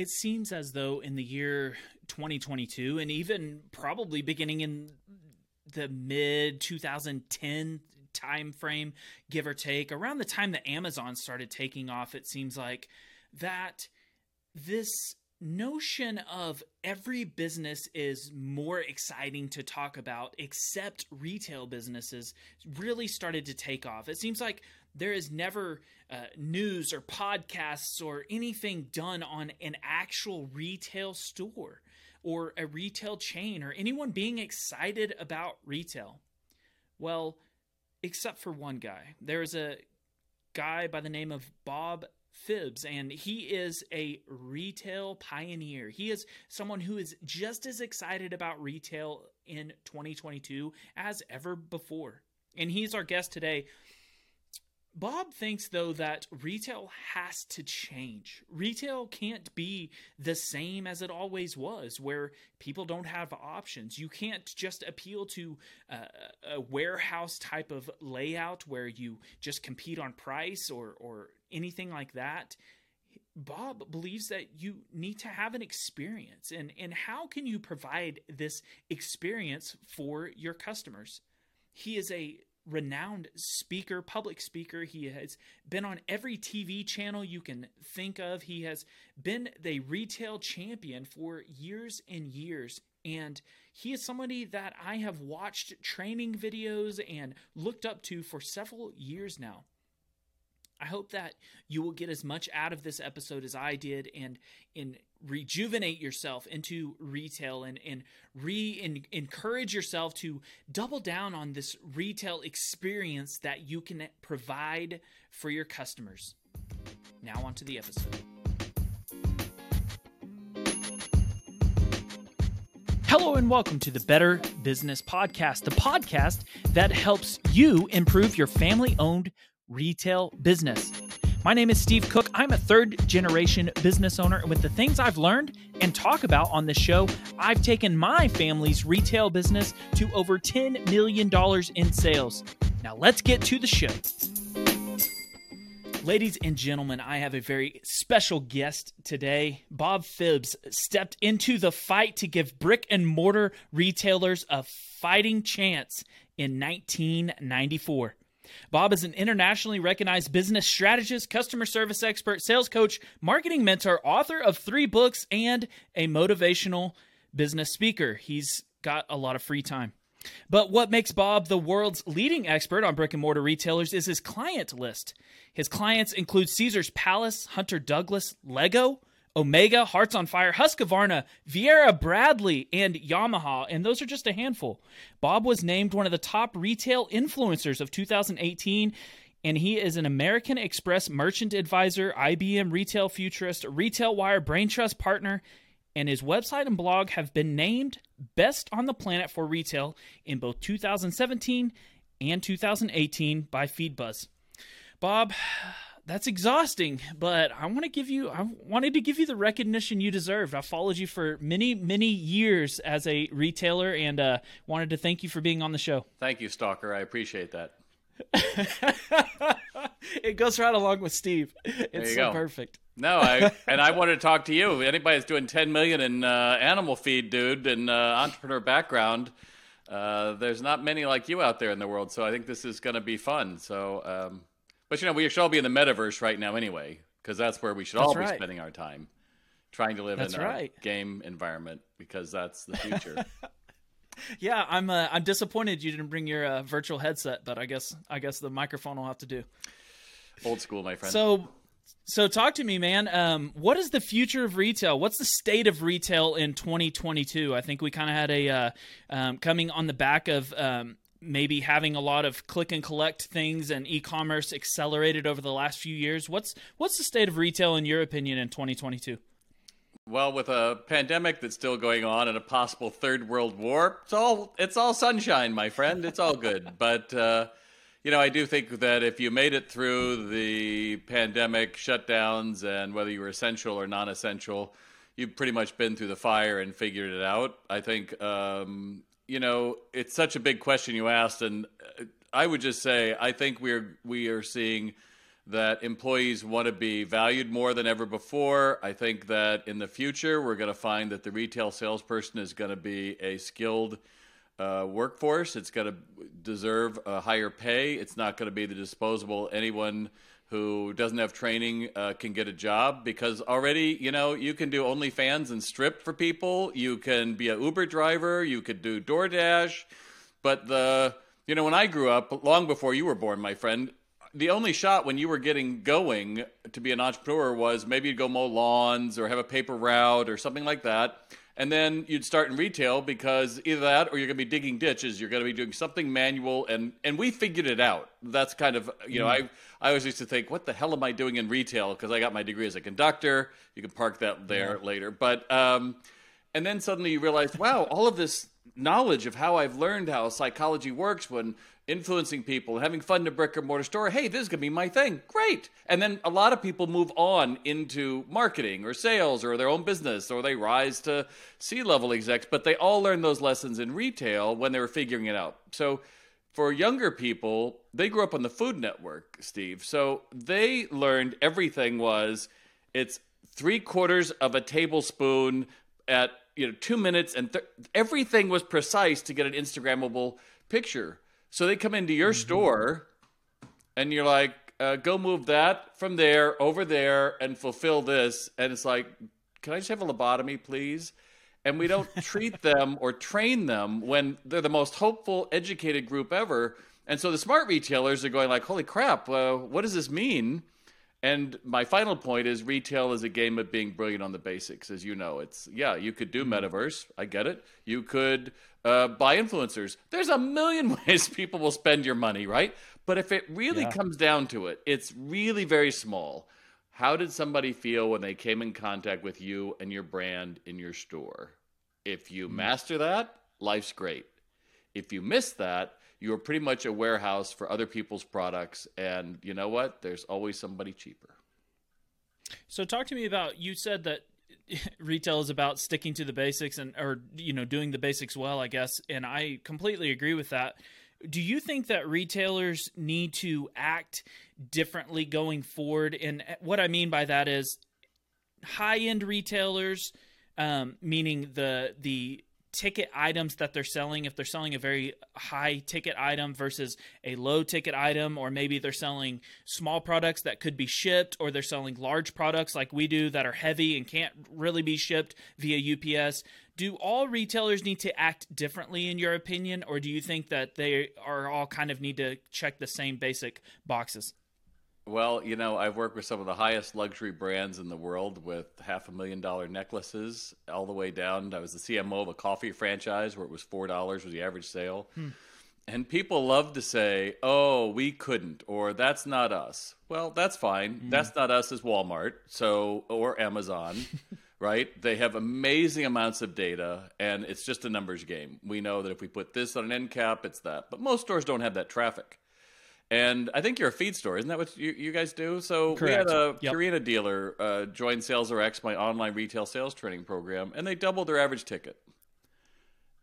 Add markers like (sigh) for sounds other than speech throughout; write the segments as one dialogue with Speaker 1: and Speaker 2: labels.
Speaker 1: it seems as though in the year 2022 and even probably beginning in the mid 2010 time frame give or take around the time that amazon started taking off it seems like that this notion of every business is more exciting to talk about except retail businesses really started to take off. It seems like there is never uh, news or podcasts or anything done on an actual retail store or a retail chain or anyone being excited about retail. Well, except for one guy. There's a guy by the name of Bob Phibbs, and he is a retail pioneer. He is someone who is just as excited about retail in 2022 as ever before. And he's our guest today. Bob thinks, though, that retail has to change. Retail can't be the same as it always was, where people don't have options. You can't just appeal to uh, a warehouse type of layout where you just compete on price or, or anything like that. Bob believes that you need to have an experience. And, and how can you provide this experience for your customers? He is a renowned speaker, public speaker. He has been on every TV channel you can think of. He has been the retail champion for years and years. And he is somebody that I have watched training videos and looked up to for several years now. I hope that you will get as much out of this episode as I did and in rejuvenate yourself into retail and, and re encourage yourself to double down on this retail experience that you can provide for your customers. Now on to the episode. Hello and welcome to the Better Business Podcast, the podcast that helps you improve your family owned retail business. My name is Steve Cook. I'm a third generation business owner, and with the things I've learned and talk about on this show, I've taken my family's retail business to over $10 million in sales. Now, let's get to the show. Ladies and gentlemen, I have a very special guest today. Bob Phibbs stepped into the fight to give brick and mortar retailers a fighting chance in 1994. Bob is an internationally recognized business strategist, customer service expert, sales coach, marketing mentor, author of three books, and a motivational business speaker. He's got a lot of free time. But what makes Bob the world's leading expert on brick and mortar retailers is his client list. His clients include Caesar's Palace, Hunter Douglas, Lego, Omega, Hearts on Fire, Husqvarna, Vera Bradley, and Yamaha, and those are just a handful. Bob was named one of the top retail influencers of 2018 and he is an American Express merchant advisor, IBM retail futurist, Retail Wire brain trust partner, and his website and blog have been named best on the planet for retail in both 2017 and 2018 by FeedBuzz. Bob, that's exhausting, but I want to give you I wanted to give you the recognition you deserved. I followed you for many many years as a retailer and uh, wanted to thank you for being on the show.
Speaker 2: Thank you, Stalker. I appreciate that. (laughs)
Speaker 1: it goes right along with Steve. It's so go. perfect.
Speaker 2: No, I and I wanted to talk to you. Anybody that's doing 10 million in uh, animal feed, dude, and uh, entrepreneur background, uh, there's not many like you out there in the world. So I think this is going to be fun. So um, but you know, we should all be in the metaverse right now anyway, because that's where we should that's all right. be spending our time, trying to live that's in right. a game environment, because that's the future. (laughs)
Speaker 1: yeah, I'm. Uh, I'm disappointed you didn't bring your uh, virtual headset, but I guess I guess the microphone will have to do.
Speaker 2: Old school, my friend.
Speaker 1: So, so talk to me, man. Um, what is the future of retail? What's the state of retail in 2022? I think we kind of had a uh, um, coming on the back of um, maybe having a lot of click and collect things and e-commerce accelerated over the last few years. What's what's the state of retail in your opinion in 2022?
Speaker 2: Well, with a pandemic that's still going on and a possible third world war, it's all it's all sunshine, my friend. It's all good. (laughs) but uh, you know, I do think that if you made it through the pandemic shutdowns and whether you were essential or non-essential, you've pretty much been through the fire and figured it out. I think um, you know, it's such a big question you asked, and uh, I would just say I think we're we are seeing that employees want to be valued more than ever before. I think that in the future, we're going to find that the retail salesperson is going to be a skilled uh, workforce. It's going to deserve a higher pay. It's not going to be the disposable anyone who doesn't have training uh, can get a job because already, you know, you can do OnlyFans and strip for people. You can be an Uber driver. You could do DoorDash. But the, you know, when I grew up, long before you were born, my friend, the only shot when you were getting going to be an entrepreneur was maybe you'd go mow lawns or have a paper route or something like that. And then you'd start in retail because either that or you're going to be digging ditches. You're going to be doing something manual. And, and we figured it out. That's kind of, you know, mm. I, I always used to think, what the hell am I doing in retail? Because I got my degree as a conductor. You can park that there yeah. later. But, um, and then suddenly you realize, wow, all of this knowledge of how I've learned how psychology works when influencing people, having fun in a brick and mortar store. Hey, this is going to be my thing. Great. And then a lot of people move on into marketing or sales or their own business or they rise to C level execs, but they all learn those lessons in retail when they were figuring it out. So for younger people, they grew up on the Food Network, Steve. So they learned everything was it's three quarters of a tablespoon at you know two minutes and th- everything was precise to get an instagrammable picture so they come into your mm-hmm. store and you're like, uh, go move that from there over there and fulfill this. And it's like, can I just have a lobotomy, please? And we don't (laughs) treat them or train them when they're the most hopeful, educated group ever. And so the smart retailers are going like, holy crap, uh, what does this mean? And my final point is retail is a game of being brilliant on the basics. As you know, it's, yeah, you could do mm-hmm. metaverse. I get it. You could uh, buy influencers. There's a million (laughs) ways people will spend your money, right? But if it really yeah. comes down to it, it's really very small. How did somebody feel when they came in contact with you and your brand in your store? If you mm-hmm. master that, life's great. If you miss that, you are pretty much a warehouse for other people's products. And you know what? There's always somebody cheaper.
Speaker 1: So, talk to me about you said that (laughs) retail is about sticking to the basics and or you know doing the basics well i guess and i completely agree with that do you think that retailers need to act differently going forward and what i mean by that is high end retailers um, meaning the the ticket items that they're selling if they're selling a very high ticket item versus a low ticket item or maybe they're selling small products that could be shipped or they're selling large products like we do that are heavy and can't really be shipped via UPS do all retailers need to act differently in your opinion or do you think that they are all kind of need to check the same basic boxes
Speaker 2: well, you know, I've worked with some of the highest luxury brands in the world with half a million dollar necklaces all the way down. I was the CMO of a coffee franchise where it was $4 was the average sale. Hmm. And people love to say, oh, we couldn't, or that's not us. Well, that's fine. Mm. That's not us as Walmart, so or Amazon, (laughs) right? They have amazing amounts of data, and it's just a numbers game. We know that if we put this on an end cap, it's that. But most stores don't have that traffic. And I think you're a feed store, isn't that what you, you guys do? So Correct. we had a yep. Purina dealer uh, join Sales RX, my online retail sales training program, and they doubled their average ticket.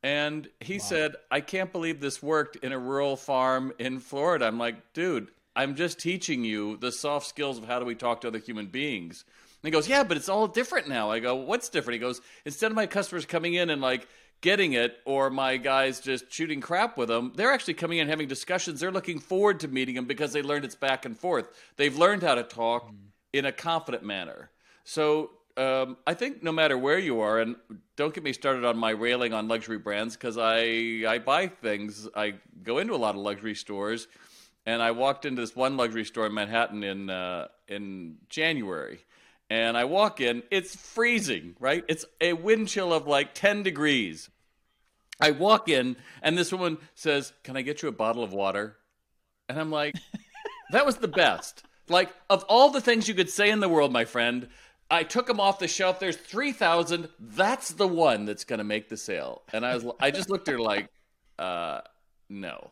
Speaker 2: And he wow. said, I can't believe this worked in a rural farm in Florida. I'm like, dude, I'm just teaching you the soft skills of how do we talk to other human beings. And he goes, Yeah, but it's all different now. I go, What's different? He goes, Instead of my customers coming in and like getting it or my guys just shooting crap with them. They're actually coming in having discussions. They're looking forward to meeting them because they learned it's back and forth. They've learned how to talk mm. in a confident manner. So um, I think no matter where you are, and don't get me started on my railing on luxury brands because I I buy things. I go into a lot of luxury stores, and I walked into this one luxury store in Manhattan in uh, in January, and I walk in, it's freezing, right? It's a wind chill of like 10 degrees. I walk in, and this woman says, Can I get you a bottle of water? And I'm like, (laughs) That was the best. Like, of all the things you could say in the world, my friend, I took them off the shelf. There's 3,000. That's the one that's going to make the sale. And I was, I just looked at her like, uh, no.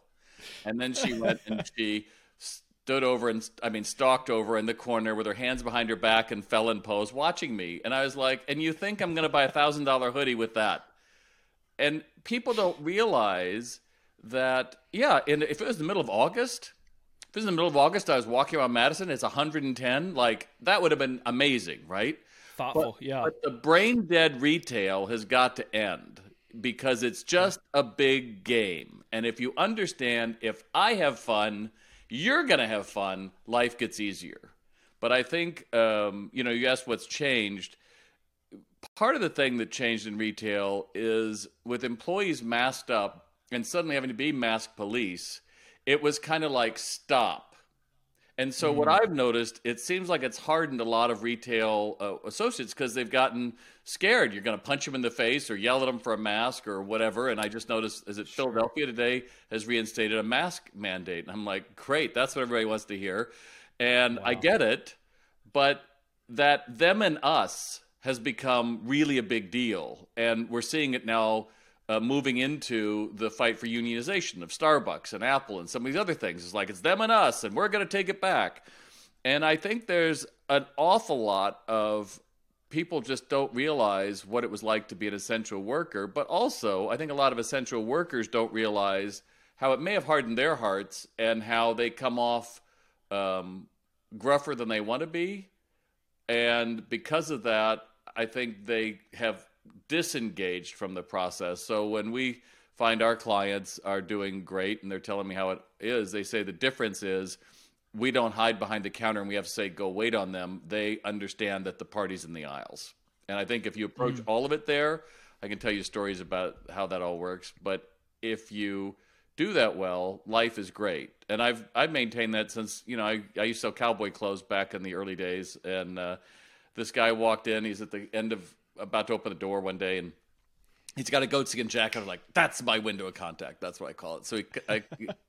Speaker 2: And then she went and she stood over and I mean stalked over in the corner with her hands behind her back and fell in pose watching me. And I was like, and you think I'm gonna buy a thousand dollar hoodie with that? And people don't realize that yeah, and if it was the middle of August, If it was in the middle of August, I was walking around Madison, it's 110. Like that would have been amazing, right?
Speaker 1: Thoughtful,
Speaker 2: but,
Speaker 1: yeah.
Speaker 2: But the brain dead retail has got to end because it's just a big game. And if you understand, if I have fun, you're going to have fun, life gets easier. But I think, um, you know, you asked what's changed. Part of the thing that changed in retail is with employees masked up and suddenly having to be masked police, it was kind of like stop. And so, mm what I've noticed, it seems like it's hardened a lot of retail uh, associates because they've gotten scared. You're going to punch them in the face or yell at them for a mask or whatever. And I just noticed, is it sure. Philadelphia today has reinstated a mask mandate? And I'm like, great, that's what everybody wants to hear. And wow. I get it, but that them and us has become really a big deal. And we're seeing it now uh, moving into the fight for unionization of Starbucks and Apple and some of these other things. It's like it's them and us, and we're going to take it back. And I think there's an awful lot of people just don't realize what it was like to be an essential worker. But also, I think a lot of essential workers don't realize how it may have hardened their hearts and how they come off um, gruffer than they want to be. And because of that, I think they have disengaged from the process. So when we find our clients are doing great and they're telling me how it is, they say the difference is we don't hide behind the counter and we have to say go wait on them. They understand that the party's in the aisles. And I think if you approach mm. all of it there, I can tell you stories about how that all works. But if you do that well, life is great. And I've I've maintained that since you know I, I used to sell cowboy clothes back in the early days, and uh, this guy walked in. He's at the end of about to open the door one day, and he's got a goatskin jacket. I'm like, that's my window of contact. That's what I call it. So he, I,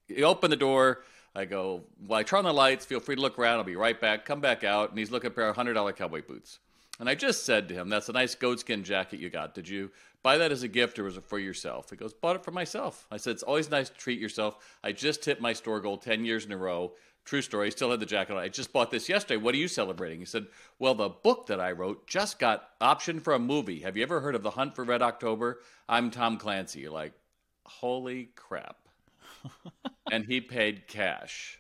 Speaker 2: he opened the door. I go, well, I turn on the lights. Feel free to look around. I'll be right back. Come back out, and he's looking at a pair of hundred dollar cowboy boots. And I just said to him, "That's a nice goatskin jacket you got. Did you buy that as a gift or was it for yourself?" He goes, "Bought it for myself." I said, "It's always nice to treat yourself. I just hit my store goal ten years in a row. True story. Still had the jacket on. I just bought this yesterday. What are you celebrating? He said, Well, the book that I wrote just got optioned for a movie. Have you ever heard of The Hunt for Red October? I'm Tom Clancy. You're like, Holy crap. (laughs) and he paid cash.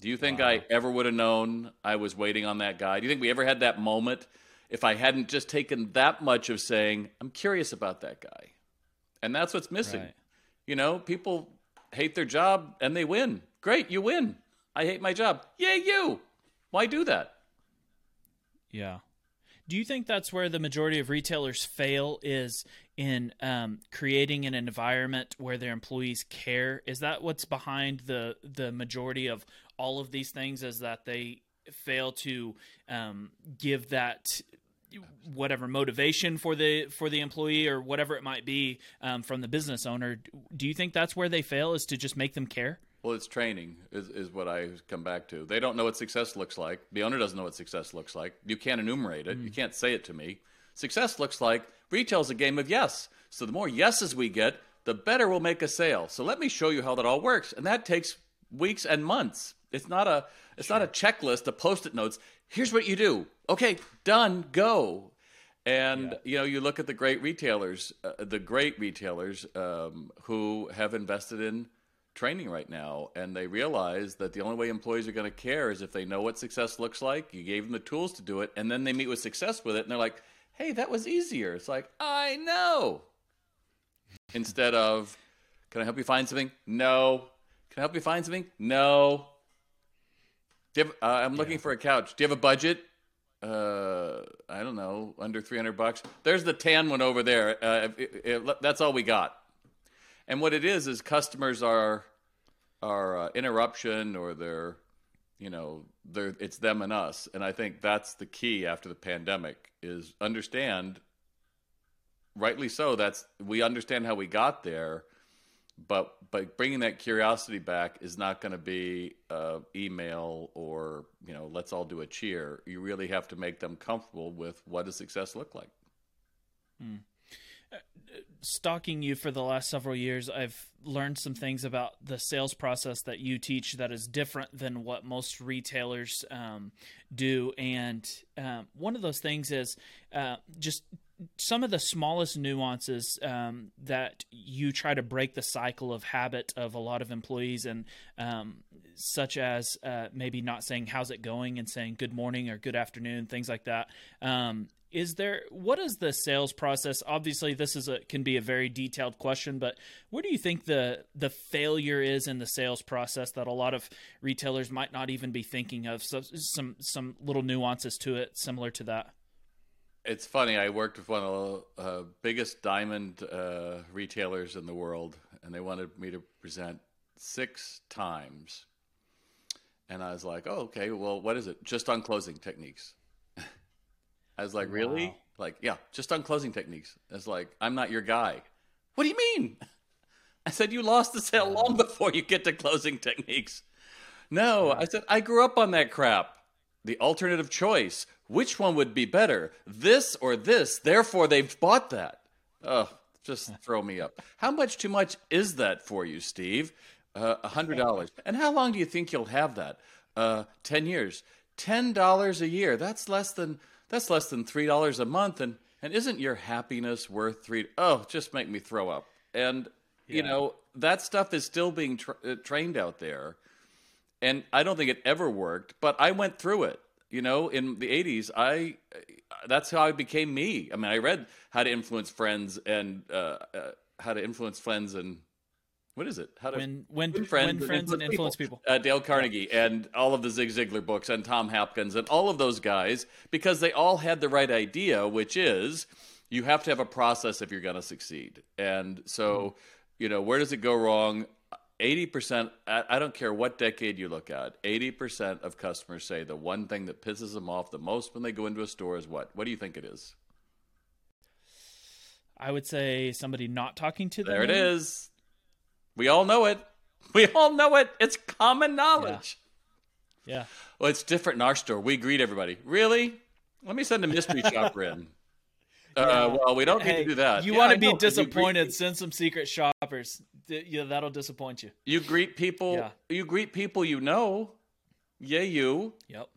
Speaker 2: Do you think wow. I ever would have known I was waiting on that guy? Do you think we ever had that moment if I hadn't just taken that much of saying, I'm curious about that guy? And that's what's missing. Right. You know, people hate their job and they win. Great, you win. I hate my job. Yay, you. Why do that?
Speaker 1: Yeah. Do you think that's where the majority of retailers fail is in um, creating an environment where their employees care? Is that what's behind the the majority of all of these things? Is that they fail to um, give that whatever motivation for the for the employee or whatever it might be um, from the business owner? Do you think that's where they fail? Is to just make them care?
Speaker 2: Well, it's training is, is what I come back to. They don't know what success looks like. The owner doesn't know what success looks like. You can't enumerate it. Mm. You can't say it to me. Success looks like retail is a game of yes. So the more yeses we get, the better we'll make a sale. So let me show you how that all works. And that takes weeks and months. It's not a it's sure. not a checklist, a post-it notes. Here's what you do. Okay, done, go. And yeah. you know, you look at the great retailers, uh, the great retailers um, who have invested in training right now and they realize that the only way employees are going to care is if they know what success looks like. You gave them the tools to do it and then they meet with success with it and they're like hey that was easier. It's like i know. Instead of can i help you find something? No. Can i help you find something? No. Have, uh, i'm looking yeah. for a couch. Do you have a budget? Uh, I don't know, under 300 bucks. There's the tan one over there. Uh, it, it, that's all we got. And what it is is customers are are uh, interruption or they're you know they're it's them and us. And i think that's the key after the pandemic is understand rightly so that's we understand how we got there but but bringing that curiosity back is not going to be uh, email or you know let's all do a cheer. You really have to make them comfortable with what does success look like.
Speaker 1: Mm stalking you for the last several years, I've learned some things about the sales process that you teach that is different than what most retailers um, do. And um, one of those things is uh, just some of the smallest nuances um, that you try to break the cycle of habit of a lot of employees, and um, such as uh, maybe not saying "How's it going" and saying "Good morning" or "Good afternoon," things like that. Um, is there what is the sales process? Obviously, this is a can be a very detailed question, but where do you think the the failure is in the sales process that a lot of retailers might not even be thinking of? So some some little nuances to it, similar to that.
Speaker 2: It's funny. I worked with one of the uh, biggest diamond uh, retailers in the world, and they wanted me to present six times. And I was like, "Oh, okay. Well, what is it? Just on closing techniques." (laughs) I was like, "Really?" Wow. Like, yeah, just on closing techniques. It's like, I'm not your guy. What do you mean? (laughs) I said, you lost the sale long before you get to closing techniques. No, I said, I grew up on that crap. The alternative choice. Which one would be better, this or this? Therefore, they've bought that. Oh, just (laughs) throw me up. How much too much is that for you, Steve? Uh, a hundred dollars. And how long do you think you'll have that? Uh, ten years. Ten dollars a year. That's less than that's less than three dollars a month. And and isn't your happiness worth three? Oh, just make me throw up. And yeah. you know that stuff is still being tra- uh, trained out there. And I don't think it ever worked, but I went through it you know in the 80s i that's how i became me i mean i read how to influence friends and uh, uh, how to influence friends and what is it
Speaker 1: how to when when, win friends, when friends and influence people,
Speaker 2: people. Uh, dale carnegie yeah. and all of the zig ziglar books and tom hopkins and all of those guys because they all had the right idea which is you have to have a process if you're going to succeed and so mm. you know where does it go wrong 80%, I don't care what decade you look at, 80% of customers say the one thing that pisses them off the most when they go into a store is what? What do you think it is?
Speaker 1: I would say somebody not talking to them.
Speaker 2: There it is. We all know it. (laughs) We all know it. It's common knowledge.
Speaker 1: Yeah. yeah.
Speaker 2: Well, it's different in our store. We greet everybody. Really? Let me send a mystery (laughs) shopper in. Uh, well, we don't need hey, to do that.
Speaker 1: You yeah, want to be disappointed? Send some secret shoppers. Yeah, that'll disappoint you.
Speaker 2: You greet people. Yeah. You greet people you know. Yeah, you.
Speaker 1: Yep.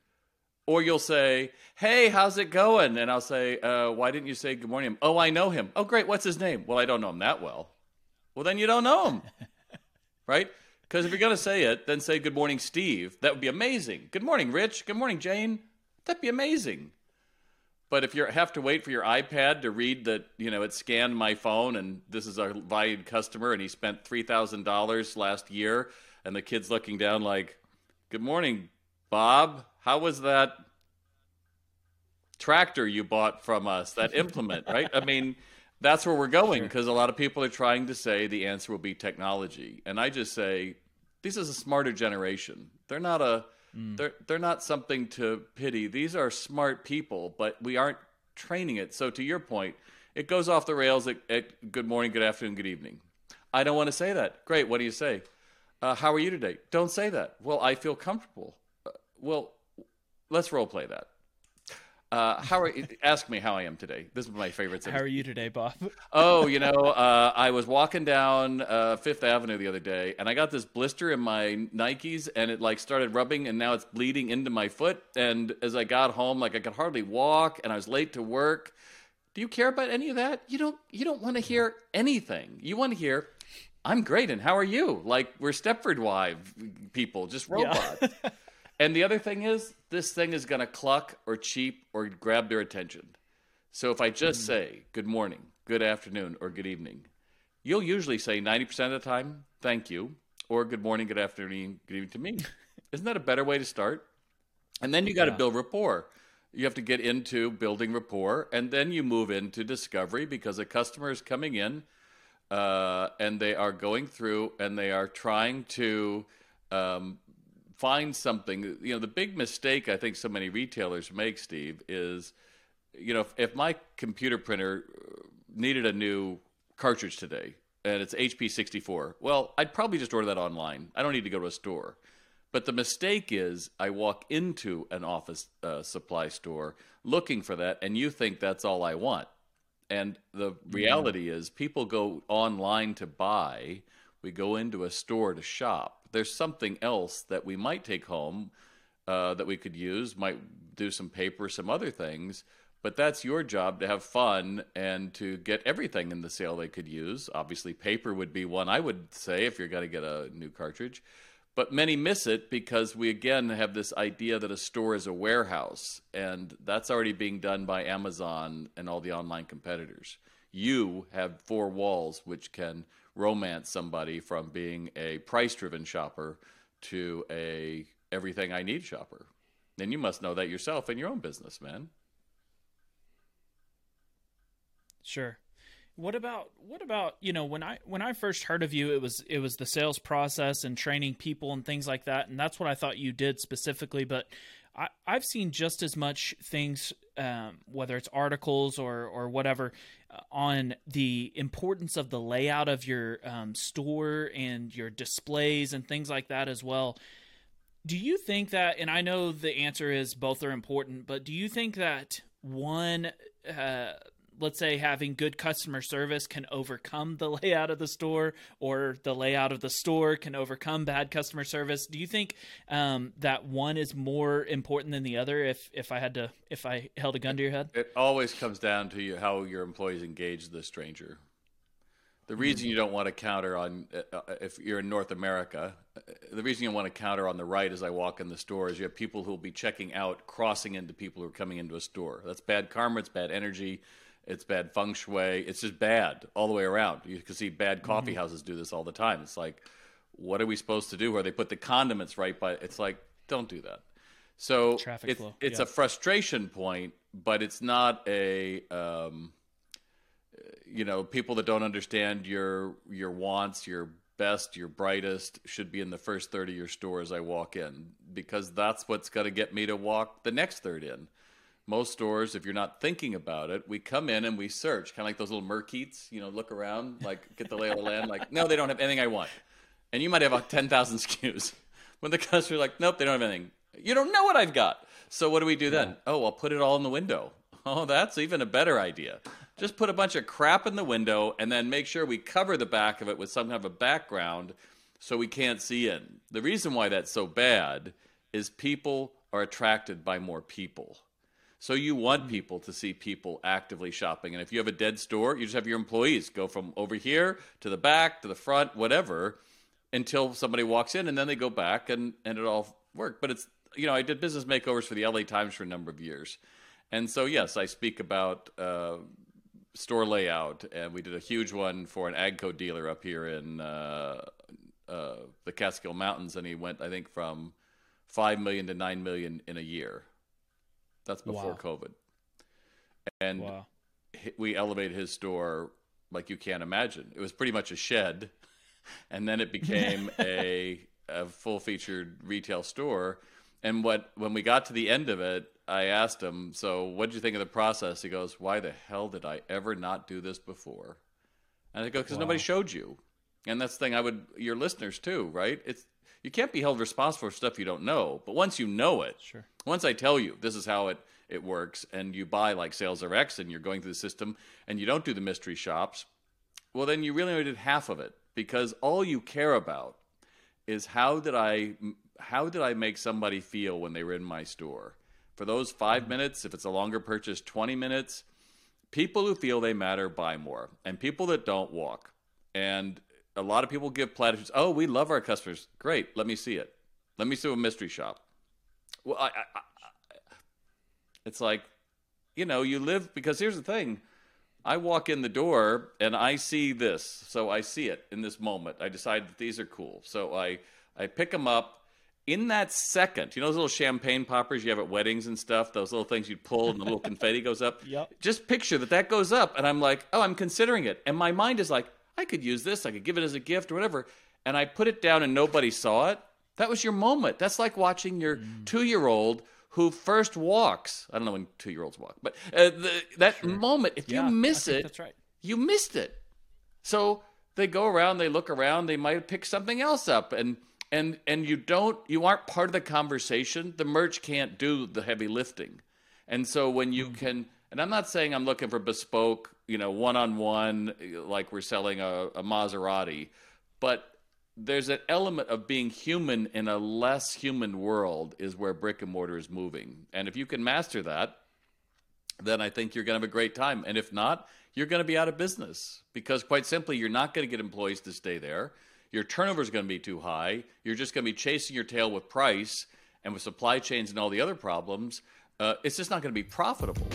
Speaker 2: Or you'll say, "Hey, how's it going?" And I'll say, uh, "Why didn't you say good morning?" Oh, I know him. Oh, great. What's his name? Well, I don't know him that well. Well, then you don't know him, (laughs) right? Because if you're gonna say it, then say good morning, Steve. That would be amazing. Good morning, Rich. Good morning, Jane. That'd be amazing. But if you have to wait for your iPad to read that, you know, it scanned my phone and this is our valued customer and he spent $3,000 last year and the kid's looking down like, good morning, Bob. How was that tractor you bought from us, that implement, (laughs) right? I mean, that's where we're going because sure. a lot of people are trying to say the answer will be technology. And I just say, this is a smarter generation. They're not a Mm. They're they're not something to pity. These are smart people, but we aren't training it. So to your point, it goes off the rails at, at good morning, good afternoon, good evening. I don't want to say that. Great. What do you say? Uh, how are you today? Don't say that. Well, I feel comfortable. Uh, well, let's role play that. Uh, how are ask me how I am today. This is my favorite thing.
Speaker 1: How are you today, Bob? (laughs)
Speaker 2: oh, you know, uh, I was walking down uh, Fifth Avenue the other day, and I got this blister in my Nikes, and it like started rubbing, and now it's bleeding into my foot. And as I got home, like I could hardly walk, and I was late to work. Do you care about any of that? You don't. You don't want to hear anything. You want to hear. I'm great, and how are you? Like we're Stepford wife people, just robots. Yeah. (laughs) And the other thing is, this thing is going to cluck or cheep or grab their attention. So if I just mm. say good morning, good afternoon, or good evening, you'll usually say 90% of the time, thank you, or good morning, good afternoon, good evening to me. (laughs) Isn't that a better way to start? And then you got to yeah. build rapport. You have to get into building rapport, and then you move into discovery because a customer is coming in uh, and they are going through and they are trying to um, find something. You know, the big mistake I think so many retailers make, Steve, is you know, if, if my computer printer needed a new cartridge today and it's HP 64, well, I'd probably just order that online. I don't need to go to a store. But the mistake is, I walk into an office uh, supply store looking for that, and you think that's all I want. And the reality yeah. is, people go online to buy, we go into a store to shop there's something else that we might take home uh, that we could use, might do some paper, some other things. But that's your job to have fun and to get everything in the sale they could use. Obviously, paper would be one I would say if you're going to get a new cartridge. But many miss it because we again have this idea that a store is a warehouse, and that's already being done by Amazon and all the online competitors. You have four walls which can romance somebody from being a price driven shopper to a everything I need shopper. And you must know that yourself in your own business, man.
Speaker 1: Sure. What about what about you know when I when I first heard of you it was it was the sales process and training people and things like that and that's what I thought you did specifically but I, I've seen just as much things um, whether it's articles or or whatever on the importance of the layout of your um, store and your displays and things like that as well. Do you think that and I know the answer is both are important but do you think that one uh, let's say having good customer service can overcome the (laughs) layout of the store or the layout of the store can overcome bad customer service do you think um, that one is more important than the other if if i had to if i held a gun to your head
Speaker 2: it always comes down to you, how your employees engage the stranger the reason you don't want to counter on uh, if you're in North America, uh, the reason you want to counter on the right as I walk in the store is you have people who will be checking out, crossing into people who are coming into a store. That's bad karma. It's bad energy. It's bad feng shui. It's just bad all the way around. You can see bad coffee mm-hmm. houses do this all the time. It's like, what are we supposed to do? Where they put the condiments right by? It's like, don't do that. So Traffic it's, flow. it's a frustration point, but it's not a. Um, you know, people that don't understand your your wants, your best, your brightest should be in the first third of your store as I walk in because that's what's going to get me to walk the next third in most stores, if you're not thinking about it, we come in and we search, kind of like those little merkeets, you know, look around, like get the lay of the land. Like, no, they don't have anything I want. And you might have 10,000 (laughs) SKUs. When the customer's like, nope, they don't have anything. You don't know what I've got. So what do we do then? Oh, I'll put it all in the window. (laughs) Oh, that's even a better idea. Just put a bunch of crap in the window and then make sure we cover the back of it with some kind of a background so we can't see in. The reason why that's so bad is people are attracted by more people. So you want people to see people actively shopping. And if you have a dead store, you just have your employees go from over here to the back to the front, whatever, until somebody walks in and then they go back and, and it all worked. But it's, you know, I did business makeovers for the LA Times for a number of years. And so, yes, I speak about uh, store layout. And we did a huge one for an Agco dealer up here in uh, uh, the Catskill Mountains. And he went, I think, from 5 million to 9 million in a year that's before wow. COVID. And wow. we elevated his store like you can't imagine. It was pretty much a shed, (laughs) and then it became (laughs) a, a full featured retail store. And what when we got to the end of it, I asked him, "So, what did you think of the process?" He goes, "Why the hell did I ever not do this before?" And I go, "Because wow. nobody showed you." And that's the thing. I would your listeners too, right? It's you can't be held responsible for stuff you don't know. But once you know it,
Speaker 1: sure.
Speaker 2: Once I tell you this is how it it works, and you buy like Sales RX, and you're going through the system, and you don't do the mystery shops, well, then you really only did half of it because all you care about is how did I how did I make somebody feel when they were in my store? For those 5 mm-hmm. minutes, if it's a longer purchase, 20 minutes, people who feel they matter buy more, and people that don't walk. And a lot of people give platitudes. Oh, we love our customers. Great. Let me see it. Let me see a mystery shop. Well, I, I, I, it's like, you know, you live because here's the thing. I walk in the door and I see this, so I see it in this moment. I decide that these are cool, so I I pick them up. In that second, you know those little champagne poppers you have at weddings and stuff. Those little things you pull and the little (laughs) confetti goes up.
Speaker 1: Yep.
Speaker 2: Just picture that that goes up, and I'm like, oh, I'm considering it, and my mind is like, I could use this. I could give it as a gift or whatever. And I put it down and nobody saw it. That was your moment. That's like watching your mm. two year old who first walks. I don't know when two year olds walk, but uh, the, that sure. moment, if yeah, you miss it,
Speaker 1: that's right.
Speaker 2: you missed it. So they go around, they look around, they might pick something else up. And and and you don't you aren't part of the conversation the merch can't do the heavy lifting and so when you mm. can and i'm not saying i'm looking for bespoke you know, one on one, like we're selling a, a Maserati. But there's an element of being human in a less human world is where brick and mortar is moving. And if you can master that, then I think you're going to have a great time. And if not, you're going to be out of business because, quite simply, you're not going to get employees to stay there. Your turnover is going to be too high. You're just going to be chasing your tail with price and with supply chains and all the other problems. Uh, it's just not going to be profitable.